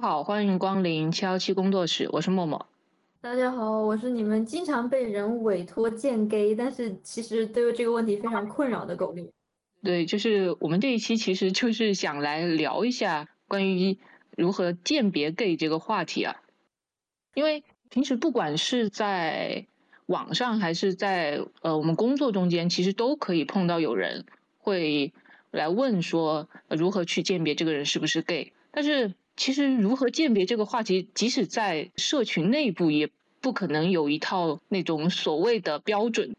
好，欢迎光临七幺七工作室，我是默默。大家好，我是你们经常被人委托见 gay，但是其实对这个问题非常困扰的狗绿。对，就是我们这一期其实就是想来聊一下关于如何鉴别 gay 这个话题啊，因为平时不管是在网上还是在呃我们工作中间，其实都可以碰到有人会来问说如何去鉴别这个人是不是 gay，但是。其实，如何鉴别这个话题，即使在社群内部，也不可能有一套那种所谓的标准。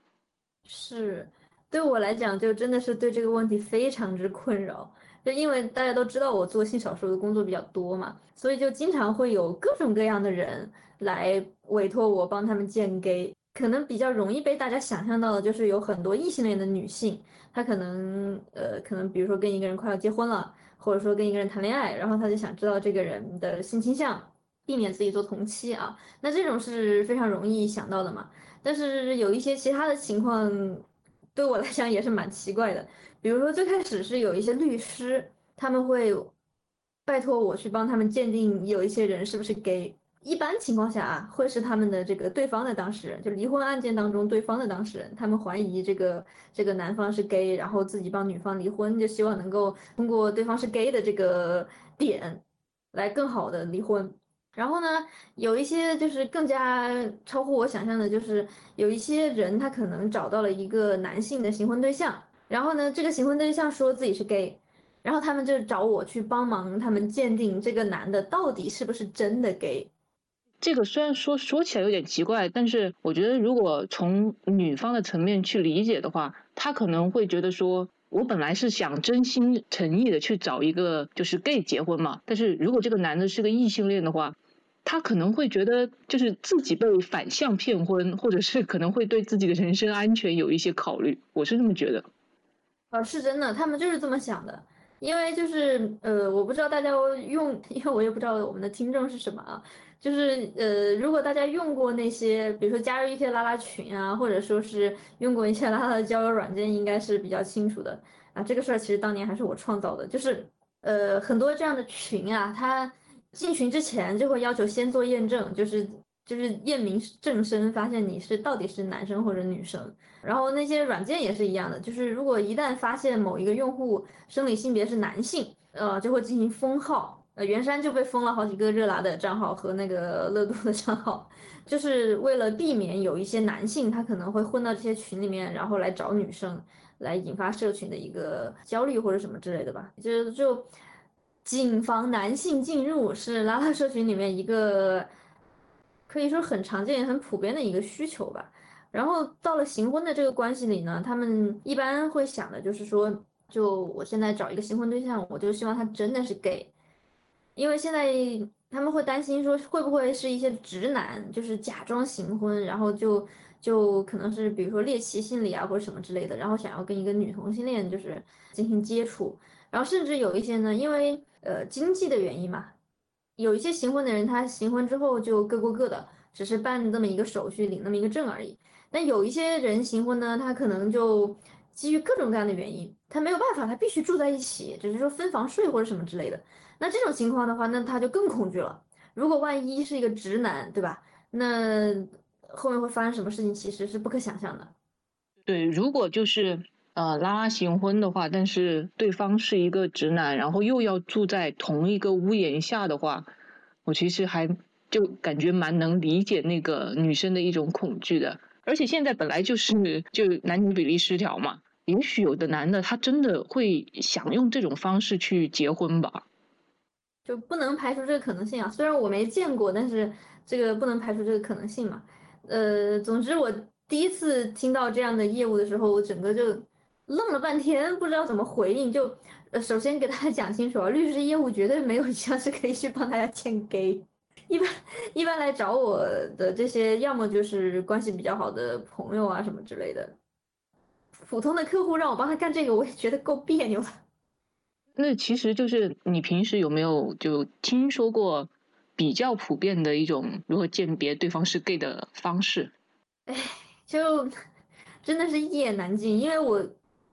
是，对我来讲，就真的是对这个问题非常之困扰。就因为大家都知道我做性少数的工作比较多嘛，所以就经常会有各种各样的人来委托我帮他们建 gay。可能比较容易被大家想象到的，就是有很多异性恋的女性，她可能呃，可能比如说跟一个人快要结婚了。或者说跟一个人谈恋爱，然后他就想知道这个人的性倾向，避免自己做同妻啊，那这种是非常容易想到的嘛。但是有一些其他的情况，对我来讲也是蛮奇怪的。比如说最开始是有一些律师，他们会拜托我去帮他们鉴定有一些人是不是 gay。一般情况下啊，会是他们的这个对方的当事人，就离婚案件当中对方的当事人，他们怀疑这个这个男方是 gay，然后自己帮女方离婚，就希望能够通过对方是 gay 的这个点，来更好的离婚。然后呢，有一些就是更加超乎我想象的，就是有一些人他可能找到了一个男性的行婚对象，然后呢，这个行婚对象说自己是 gay，然后他们就找我去帮忙他们鉴定这个男的到底是不是真的 gay。这个虽然说说起来有点奇怪，但是我觉得如果从女方的层面去理解的话，她可能会觉得说，我本来是想真心诚意的去找一个就是 gay 结婚嘛，但是如果这个男的是个异性恋的话，他可能会觉得就是自己被反向骗婚，或者是可能会对自己的人身安全有一些考虑，我是这么觉得。啊，是真的，他们就是这么想的。因为就是呃，我不知道大家用，因为我也不知道我们的听众是什么啊。就是呃，如果大家用过那些，比如说加入一些拉拉群啊，或者说是用过一些 拉拉的交友软件，应该是比较清楚的啊。这个事儿其实当年还是我创造的，就是呃，很多这样的群啊，他进群之前就会要求先做验证，就是。就是验明正身，发现你是到底是男生或者女生。然后那些软件也是一样的，就是如果一旦发现某一个用户生理性别是男性，呃，就会进行封号。呃，袁山就被封了好几个热拉的账号和那个乐度的账号，就是为了避免有一些男性他可能会混到这些群里面，然后来找女生，来引发社群的一个焦虑或者什么之类的吧。就是就谨防男性进入是拉拉社群里面一个。可以说很常见很普遍的一个需求吧。然后到了行婚的这个关系里呢，他们一般会想的就是说，就我现在找一个新婚对象，我就希望他真的是 gay，因为现在他们会担心说会不会是一些直男，就是假装行婚，然后就就可能是比如说猎奇心理啊或者什么之类的，然后想要跟一个女同性恋就是进行接触，然后甚至有一些呢，因为呃经济的原因嘛。有一些行婚的人，他行婚之后就各过各的，只是办这么一个手续，领那么一个证而已。那有一些人行婚呢，他可能就基于各种各样的原因，他没有办法，他必须住在一起，只是说分房睡或者什么之类的。那这种情况的话，那他就更恐惧了。如果万一是一个直男，对吧？那后面会发生什么事情，其实是不可想象的。对，如果就是呃拉拉行婚的话，但是对方是一个直男，然后又要住在同一个屋檐下的话。我其实还就感觉蛮能理解那个女生的一种恐惧的，而且现在本来就是就男女比例失调嘛，也许有的男的他真的会想用这种方式去结婚吧，就不能排除这个可能性啊。虽然我没见过，但是这个不能排除这个可能性嘛。呃，总之我第一次听到这样的业务的时候，我整个就愣了半天，不知道怎么回应就。首先给大家讲清楚啊，律师业务绝对没有一项是可以去帮大家签 gay。一般一般来找我的这些，要么就是关系比较好的朋友啊什么之类的。普通的客户让我帮他干这个，我也觉得够别扭了。那其实就是你平时有没有就听说过比较普遍的一种如何鉴别对方是 gay 的方式？哎，就真的是一言难尽，因为我。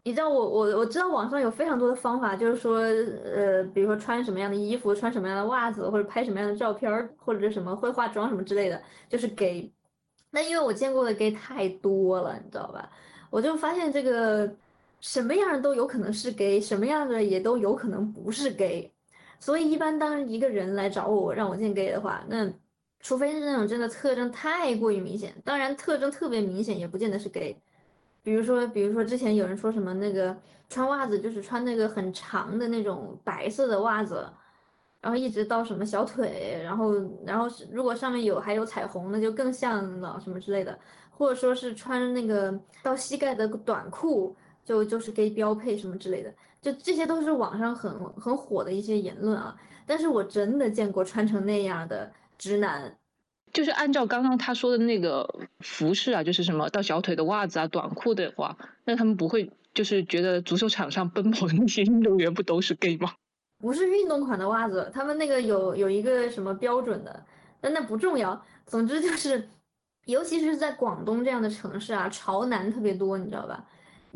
你知道我我我知道网上有非常多的方法，就是说，呃，比如说穿什么样的衣服，穿什么样的袜子，或者拍什么样的照片，或者是什么会化妆什么之类的，就是 gay。那因为我见过的 gay 太多了，你知道吧？我就发现这个什么样都有可能是 gay，什么样的也都有可能不是 gay。所以一般当一个人来找我让我见 gay 的话，那除非是那种真的特征太过于明显，当然特征特别明显也不见得是 gay。比如说，比如说之前有人说什么那个穿袜子就是穿那个很长的那种白色的袜子，然后一直到什么小腿，然后然后如果上面有还有彩虹，那就更像了什么之类的，或者说是穿那个到膝盖的短裤，就就是 gay 标配什么之类的，就这些都是网上很很火的一些言论啊。但是我真的见过穿成那样的直男。就是按照刚刚他说的那个服饰啊，就是什么到小腿的袜子啊、短裤的话，那他们不会就是觉得足球场上奔跑的那些运动员不都是 gay 吗？不是运动款的袜子，他们那个有有一个什么标准的，但那不重要。总之就是，尤其是在广东这样的城市啊，潮男特别多，你知道吧？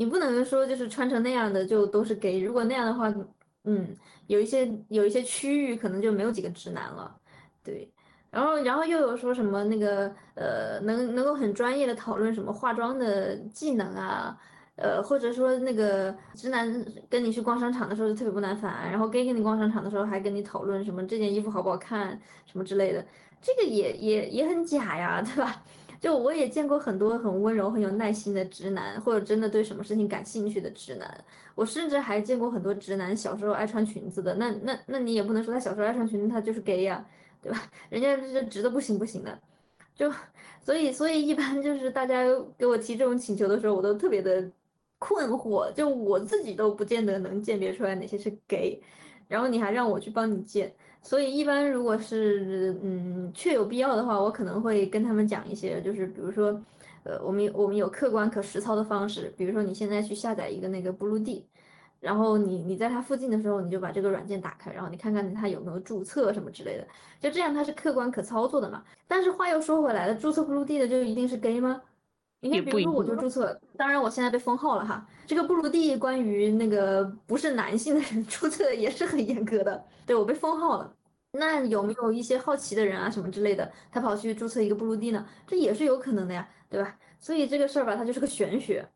你不能说就是穿成那样的就都是 gay，如果那样的话，嗯，有一些有一些区域可能就没有几个直男了，对。然后，然后又有说什么那个呃，能能够很专业的讨论什么化妆的技能啊，呃，或者说那个直男跟你去逛商场的时候就特别不耐烦，然后 gay 跟你逛商场的时候还跟你讨论什么这件衣服好不好看什么之类的，这个也也也很假呀，对吧？就我也见过很多很温柔很有耐心的直男，或者真的对什么事情感兴趣的直男，我甚至还见过很多直男小时候爱穿裙子的，那那那你也不能说他小时候爱穿裙子他就是 gay 呀。对吧？人家是直的不行不行的，就所以所以一般就是大家给我提这种请求的时候，我都特别的困惑，就我自己都不见得能鉴别出来哪些是 gay，然后你还让我去帮你鉴，所以一般如果是嗯确有必要的话，我可能会跟他们讲一些，就是比如说，呃，我们我们有客观可实操的方式，比如说你现在去下载一个那个 BlueD，。然后你你在它附近的时候，你就把这个软件打开，然后你看看它有没有注册什么之类的，就这样它是客观可操作的嘛。但是话又说回来了，注册 BlueD 的就一定是 gay 吗？你看，比如说我就注册，当然我现在被封号了哈。这个布鲁地关于那个不是男性的人 注册也是很严格的，对我被封号了。那有没有一些好奇的人啊什么之类的，他跑去注册一个布鲁地呢？这也是有可能的呀，对吧？所以这个事儿吧，它就是个玄学。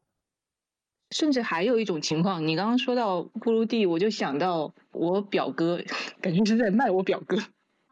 甚至还有一种情况，你刚刚说到布鲁地，我就想到我表哥，感觉是在卖我表哥。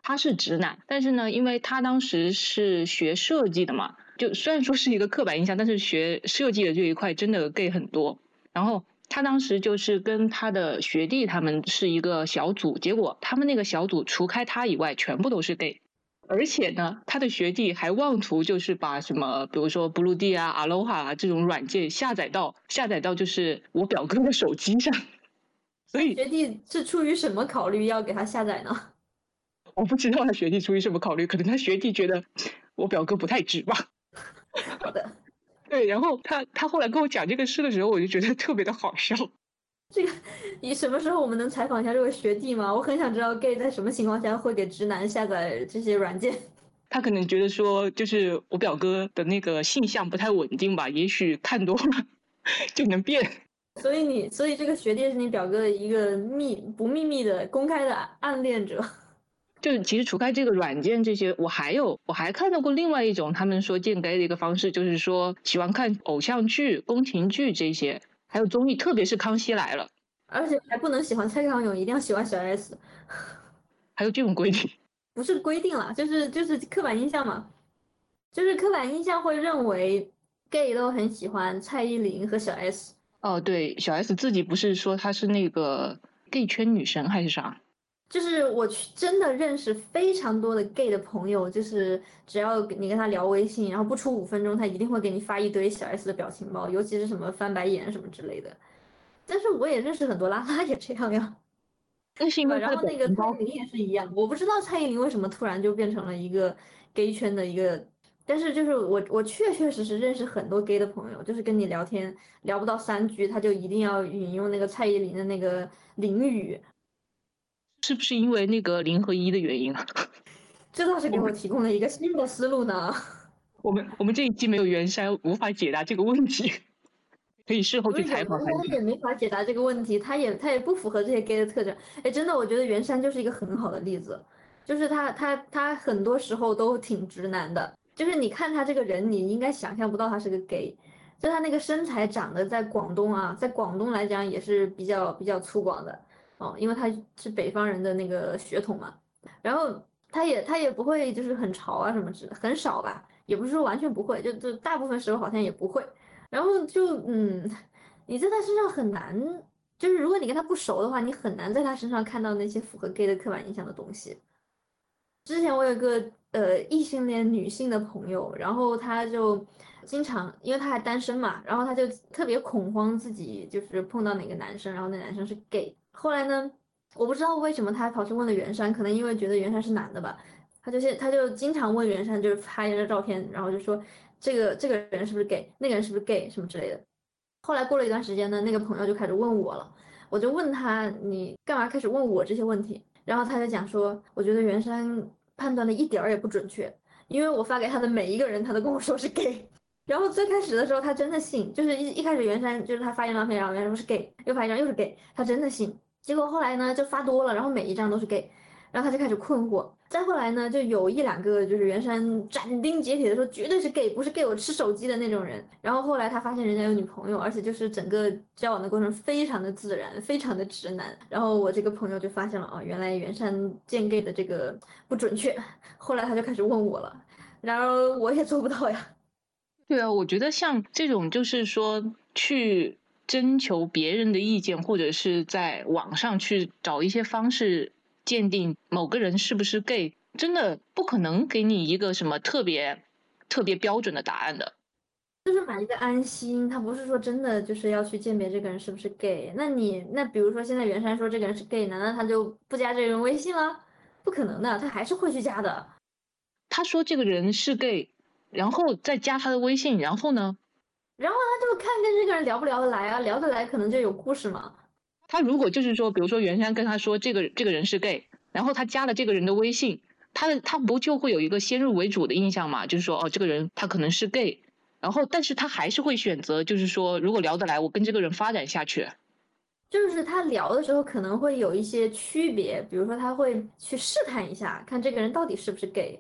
他是直男，但是呢，因为他当时是学设计的嘛，就虽然说是一个刻板印象，但是学设计的这一块真的 gay 很多。然后他当时就是跟他的学弟他们是一个小组，结果他们那个小组除开他以外，全部都是 gay。而且呢，他的学弟还妄图就是把什么，比如说 Blue D 啊、Aloha 啊这种软件下载到下载到就是我表哥的手机上，所以学弟是出于什么考虑要给他下载呢？我不知道他学弟出于什么考虑，可能他学弟觉得我表哥不太值吧。好的，对，然后他他后来跟我讲这个事的时候，我就觉得特别的好笑。这个，你什么时候我们能采访一下这位学弟吗？我很想知道 gay 在什么情况下会给直男下载这些软件。他可能觉得说，就是我表哥的那个性向不太稳定吧，也许看多了就能变。所以你，所以这个学弟是你表哥的一个秘不秘密的公开的暗恋者。就其实除开这个软件这些，我还有我还看到过另外一种他们说见 gay 的一个方式，就是说喜欢看偶像剧、宫廷剧这些。还有综艺，特别是《康熙来了》，而且还不能喜欢蔡康永，一定要喜欢小 S。还有这种规定？不是规定了，就是就是刻板印象嘛，就是刻板印象会认为 gay 都很喜欢蔡依林和小 S。哦，对，小 S 自己不是说她是那个 gay 圈女神还是啥？就是我去真的认识非常多的 gay 的朋友，就是只要你跟他聊微信，然后不出五分钟，他一定会给你发一堆小 S 的表情包，尤其是什么翻白眼什么之类的。但是我也认识很多拉拉 也这样呀。那是因为然后那个蔡依林也是一样，我不知道蔡依林为什么突然就变成了一个 gay 圈的一个，但是就是我我确确实实认识很多 gay 的朋友，就是跟你聊天聊不到三句，他就一定要引用那个蔡依林的那个淋雨。是不是因为那个零和一的原因啊？这倒是给我提供了一个新的思路呢。我们我们这一期没有袁山，无法解答这个问题。可以事后去采访他。的人也没法解答这个问题，他也他也不符合这些 gay 的特征。哎，真的，我觉得袁山就是一个很好的例子，就是他他他很多时候都挺直男的，就是你看他这个人，你应该想象不到他是个 gay，就他那个身材长得在广东啊，在广东来讲也是比较比较粗犷的哦，因为他是北方人的那个血统嘛，然后他也他也不会就是很潮啊什么之类的，很少吧，也不是说完全不会，就就大部分时候好像也不会。然后就嗯，你在他身上很难，就是如果你跟他不熟的话，你很难在他身上看到那些符合 gay 的刻板印象的东西。之前我有个呃异性恋女性的朋友，然后她就经常，因为她还单身嘛，然后她就特别恐慌自己就是碰到哪个男生，然后那男生是 gay。后来呢，我不知道为什么他跑去问了袁山，可能因为觉得袁山是男的吧，他就现他就经常问袁山，就是拍一张照片，然后就说这个这个人是不是 gay，那个人是不是 gay 什么之类的。后来过了一段时间呢，那个朋友就开始问我了，我就问他你干嘛开始问我这些问题？然后他就讲说，我觉得袁山判断的一点儿也不准确，因为我发给他的每一个人，他都跟我说是 gay。然后最开始的时候，他真的信，就是一一开始袁山就是他发一张照片，然后袁山说是 gay，又发一张又是 gay，他真的信。结果后来呢，就发多了，然后每一张都是 gay，然后他就开始困惑。再后来呢，就有一两个就是袁山斩钉截铁的说绝对是 gay，不是 gay 我吃手机的那种人。然后后来他发现人家有女朋友，而且就是整个交往的过程非常的自然，非常的直男。然后我这个朋友就发现了啊，原来袁山见 gay 的这个不准确。后来他就开始问我了，然而我也做不到呀。对啊，我觉得像这种就是说去征求别人的意见，或者是在网上去找一些方式。鉴定某个人是不是 gay，真的不可能给你一个什么特别特别标准的答案的，就是买一个安心，他不是说真的就是要去鉴别这个人是不是 gay。那你那比如说现在袁山说这个人是 gay，难道他就不加这个人微信了？不可能的，他还是会去加的。他说这个人是 gay，然后再加他的微信，然后呢？然后他就看跟这个人聊不聊得来啊，聊得来可能就有故事嘛。他如果就是说，比如说袁山跟他说这个这个人是 gay，然后他加了这个人的微信，他的他不就会有一个先入为主的印象嘛？就是说哦，这个人他可能是 gay，然后但是他还是会选择，就是说如果聊得来，我跟这个人发展下去。就是他聊的时候可能会有一些区别，比如说他会去试探一下，看这个人到底是不是 gay，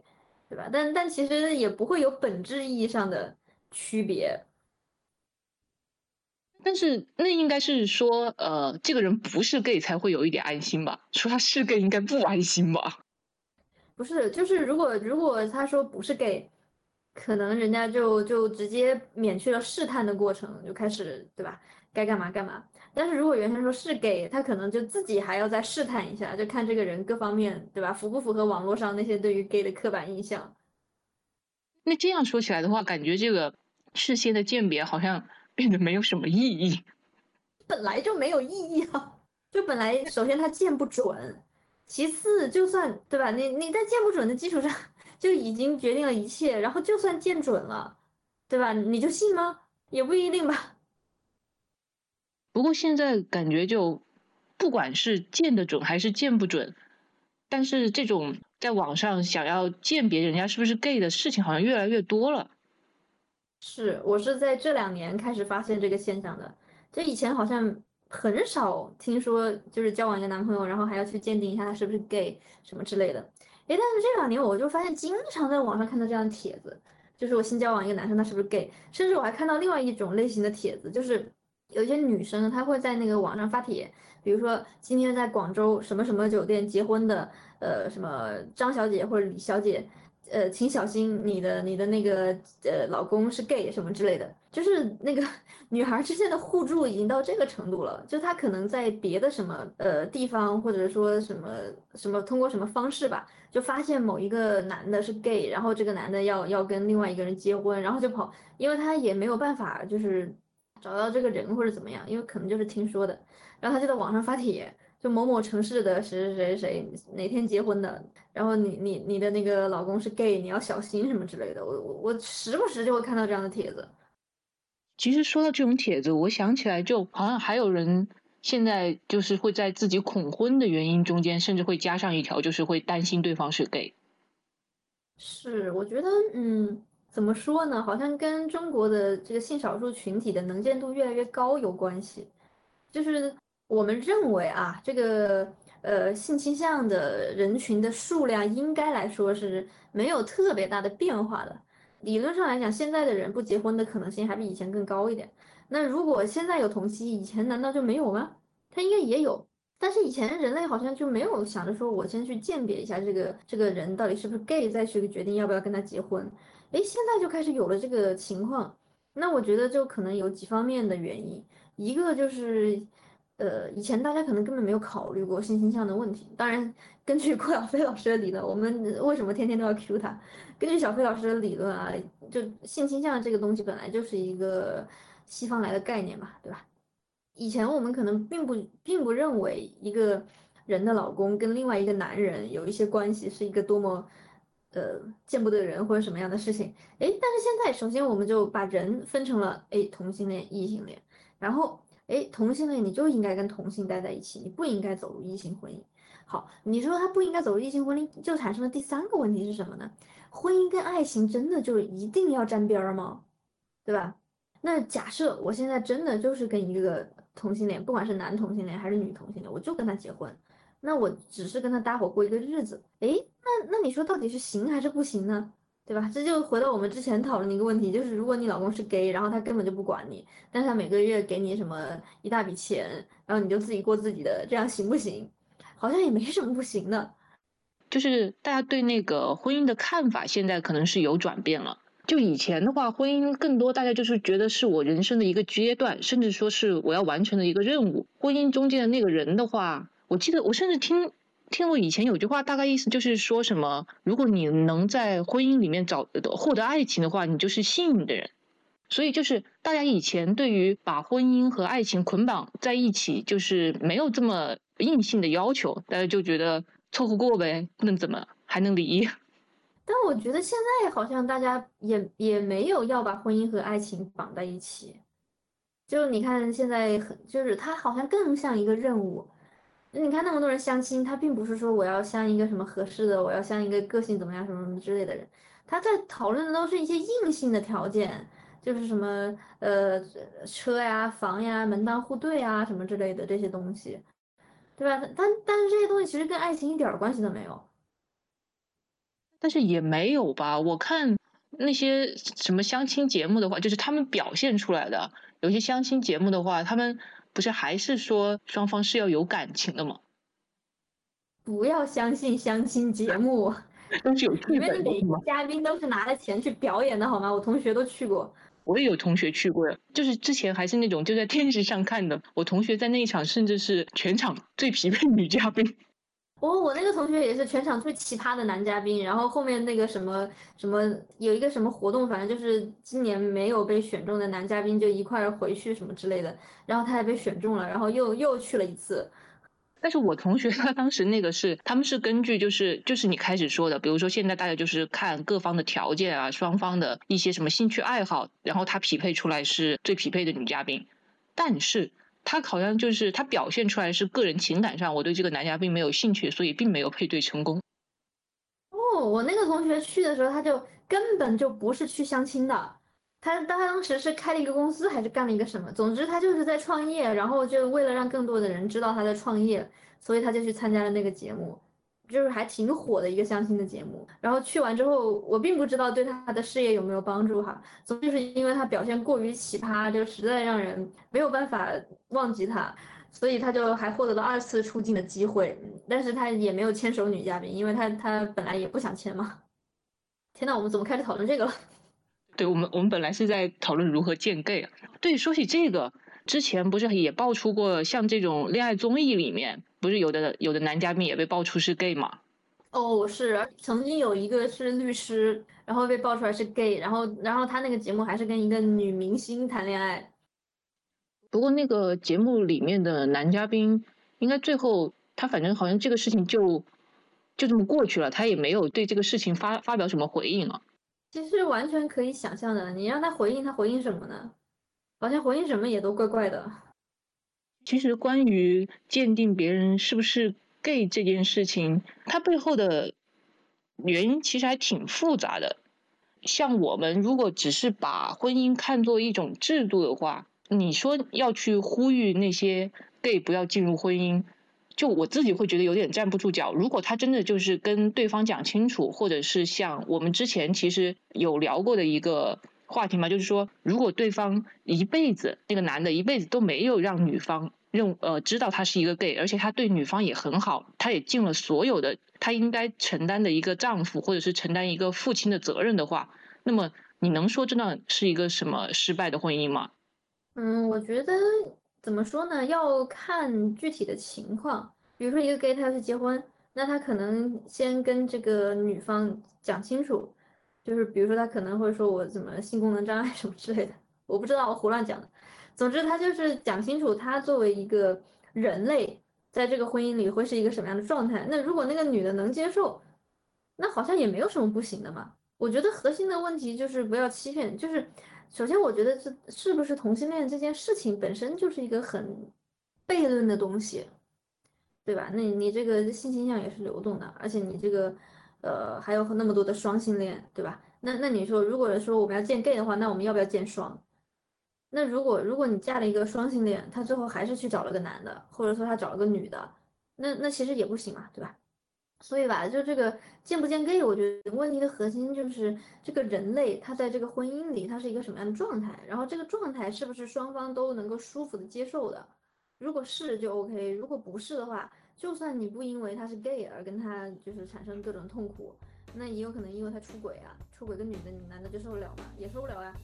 对吧？但但其实也不会有本质意义上的区别。但是那应该是说，呃，这个人不是 gay 才会有一点安心吧？说他是 gay 应该不安心吧？不是，就是如果如果他说不是 gay，可能人家就就直接免去了试探的过程，就开始对吧？该干嘛干嘛。但是如果原先说是 gay，他可能就自己还要再试探一下，就看这个人各方面对吧，符不符合网络上那些对于 gay 的刻板印象。那这样说起来的话，感觉这个事先的鉴别好像。变得没有什么意义，本来就没有意义啊！就本来首先它见不准，其次就算对吧？你你在见不准的基础上就已经决定了一切，然后就算见准了，对吧？你就信吗？也不一定吧。不过现在感觉就不管是见得准还是见不准，但是这种在网上想要鉴别人家是不是 gay 的事情好像越来越多了。是我是在这两年开始发现这个现象的，就以前好像很少听说，就是交往一个男朋友，然后还要去鉴定一下他是不是 gay 什么之类的。哎，但是这两年我就发现经常在网上看到这样的帖子，就是我新交往一个男生，他是不是 gay？甚至我还看到另外一种类型的帖子，就是有一些女生她会在那个网上发帖，比如说今天在广州什么什么酒店结婚的，呃，什么张小姐或者李小姐。呃，请小心你的你的那个呃老公是 gay 什么之类的，就是那个女孩之间的互助已经到这个程度了，就她可能在别的什么呃地方，或者说什么什么通过什么方式吧，就发现某一个男的是 gay，然后这个男的要要跟另外一个人结婚，然后就跑，因为他也没有办法就是找到这个人或者怎么样，因为可能就是听说的，然后他就在网上发帖。就某某城市的谁谁谁谁哪天结婚的，然后你你你的那个老公是 gay，你要小心什么之类的。我我我时不时就会看到这样的帖子。其实说到这种帖子，我想起来，就好像还有人现在就是会在自己恐婚的原因中间，甚至会加上一条，就是会担心对方是 gay。是，我觉得嗯，怎么说呢？好像跟中国的这个性少数群体的能见度越来越高有关系。就是我们认为啊，这个呃性倾向的人群的数量应该来说是没有特别大的变化的。理论上来讲，现在的人不结婚的可能性还比以前更高一点。那如果现在有同妻，以前难道就没有吗？他应该也有。但是以前人类好像就没有想着说，我先去鉴别一下这个这个人到底是不是 gay，再去决定要不要跟他结婚。哎，现在就开始有了这个情况。那我觉得就可能有几方面的原因，一个就是，呃，以前大家可能根本没有考虑过性倾向的问题。当然，根据郭晓飞老师的理论，我们为什么天天都要 Q 他？根据小飞老师的理论啊，就性倾向这个东西本来就是一个西方来的概念嘛，对吧？以前我们可能并不并不认为一个人的老公跟另外一个男人有一些关系是一个多么呃见不得人或者什么样的事情，哎，但是现在首先我们就把人分成了哎同性恋、异性恋，然后哎同性恋你就应该跟同性待在一起，你不应该走入异性婚姻。好，你说他不应该走入异性婚姻，就产生了第三个问题是什么呢？婚姻跟爱情真的就一定要沾边儿吗？对吧？那假设我现在真的就是跟一个同性恋，不管是男同性恋还是女同性恋，我就跟他结婚，那我只是跟他搭伙过一个日子，哎，那那你说到底是行还是不行呢？对吧？这就回到我们之前讨论的一个问题，就是如果你老公是 gay，然后他根本就不管你，但是他每个月给你什么一大笔钱，然后你就自己过自己的，这样行不行？好像也没什么不行的。就是大家对那个婚姻的看法，现在可能是有转变了。就以前的话，婚姻更多大家就是觉得是我人生的一个阶段，甚至说是我要完成的一个任务。婚姻中间的那个人的话，我记得我甚至听听过以前有句话，大概意思就是说什么，如果你能在婚姻里面找获得爱情的话，你就是幸运的人。所以就是大家以前对于把婚姻和爱情捆绑在一起，就是没有这么硬性的要求，大家就觉得凑合过呗，能怎么还能离？但我觉得现在好像大家也也没有要把婚姻和爱情绑在一起，就你看现在很就是它好像更像一个任务。你看那么多人相亲，他并不是说我要相一个什么合适的，我要相一个个性怎么样什么什么之类的人，他在讨论的都是一些硬性的条件，就是什么呃车呀、房呀、门当户对啊什么之类的这些东西，对吧？但但是这些东西其实跟爱情一点关系都没有。但是也没有吧，我看那些什么相亲节目的话，就是他们表现出来的有些相亲节目的话，他们不是还是说双方是要有感情的吗？不要相信相亲节目，都是有剧本的吗？嘉宾都是拿了钱去表演的好吗？我同学都去过，我也有同学去过，就是之前还是那种就在电视上看的，我同学在那一场甚至是全场最疲惫女嘉宾。我我那个同学也是全场最奇葩的男嘉宾，然后后面那个什么什么有一个什么活动，反正就是今年没有被选中的男嘉宾就一块儿回去什么之类的，然后他还被选中了，然后又又去了一次。但是我同学他当时那个是他们是根据就是就是你开始说的，比如说现在大家就是看各方的条件啊，双方的一些什么兴趣爱好，然后他匹配出来是最匹配的女嘉宾，但是。他好像就是他表现出来是个人情感上我对这个男嘉宾没有兴趣，所以并没有配对成功。哦，我那个同学去的时候，他就根本就不是去相亲的，他他当时是开了一个公司还是干了一个什么，总之他就是在创业，然后就为了让更多的人知道他在创业，所以他就去参加了那个节目。就是还挺火的一个相亲的节目，然后去完之后，我并不知道对他的事业有没有帮助哈。总就是因为他表现过于奇葩，就实在让人没有办法忘记他，所以他就还获得了二次出镜的机会。但是他也没有牵手女嘉宾，因为他他本来也不想牵嘛。天呐，我们怎么开始讨论这个了？对我们，我们本来是在讨论如何见 gay 啊。对，说起这个，之前不是也爆出过像这种恋爱综艺里面。不是有的有的男嘉宾也被爆出是 gay 吗？哦，是曾经有一个是律师，然后被爆出来是 gay，然后然后他那个节目还是跟一个女明星谈恋爱。不过那个节目里面的男嘉宾，应该最后他反正好像这个事情就就这么过去了，他也没有对这个事情发发表什么回应啊。其实完全可以想象的，你让他回应，他回应什么呢？好像回应什么也都怪怪的。其实，关于鉴定别人是不是 gay 这件事情，它背后的原因其实还挺复杂的。像我们如果只是把婚姻看作一种制度的话，你说要去呼吁那些 gay 不要进入婚姻，就我自己会觉得有点站不住脚。如果他真的就是跟对方讲清楚，或者是像我们之前其实有聊过的一个话题嘛，就是说如果对方一辈子那个男的一辈子都没有让女方。认呃知道他是一个 gay，而且他对女方也很好，他也尽了所有的他应该承担的一个丈夫或者是承担一个父亲的责任的话，那么你能说这段是一个什么失败的婚姻吗？嗯，我觉得怎么说呢？要看具体的情况。比如说一个 gay 他要去结婚，那他可能先跟这个女方讲清楚，就是比如说他可能会说我怎么性功能障碍什么之类的，我不知道，我胡乱讲的。总之，他就是讲清楚，他作为一个人类，在这个婚姻里会是一个什么样的状态。那如果那个女的能接受，那好像也没有什么不行的嘛。我觉得核心的问题就是不要欺骗。就是首先，我觉得这是不是同性恋这件事情本身就是一个很悖论的东西，对吧？那你这个性倾向也是流动的，而且你这个呃还有那么多的双性恋，对吧？那那你说，如果说我们要见 gay 的话，那我们要不要见双？那如果如果你嫁了一个双性恋，他最后还是去找了个男的，或者说他找了个女的，那那其实也不行嘛，对吧？所以吧，就这个见不见 gay，我觉得问题的核心就是这个人类他在这个婚姻里他是一个什么样的状态，然后这个状态是不是双方都能够舒服的接受的？如果是就 OK，如果不是的话，就算你不因为他是 gay 而跟他就是产生各种痛苦，那也有可能因为他出轨啊，出轨个女的，你男的就受得了吗？也受不了啊。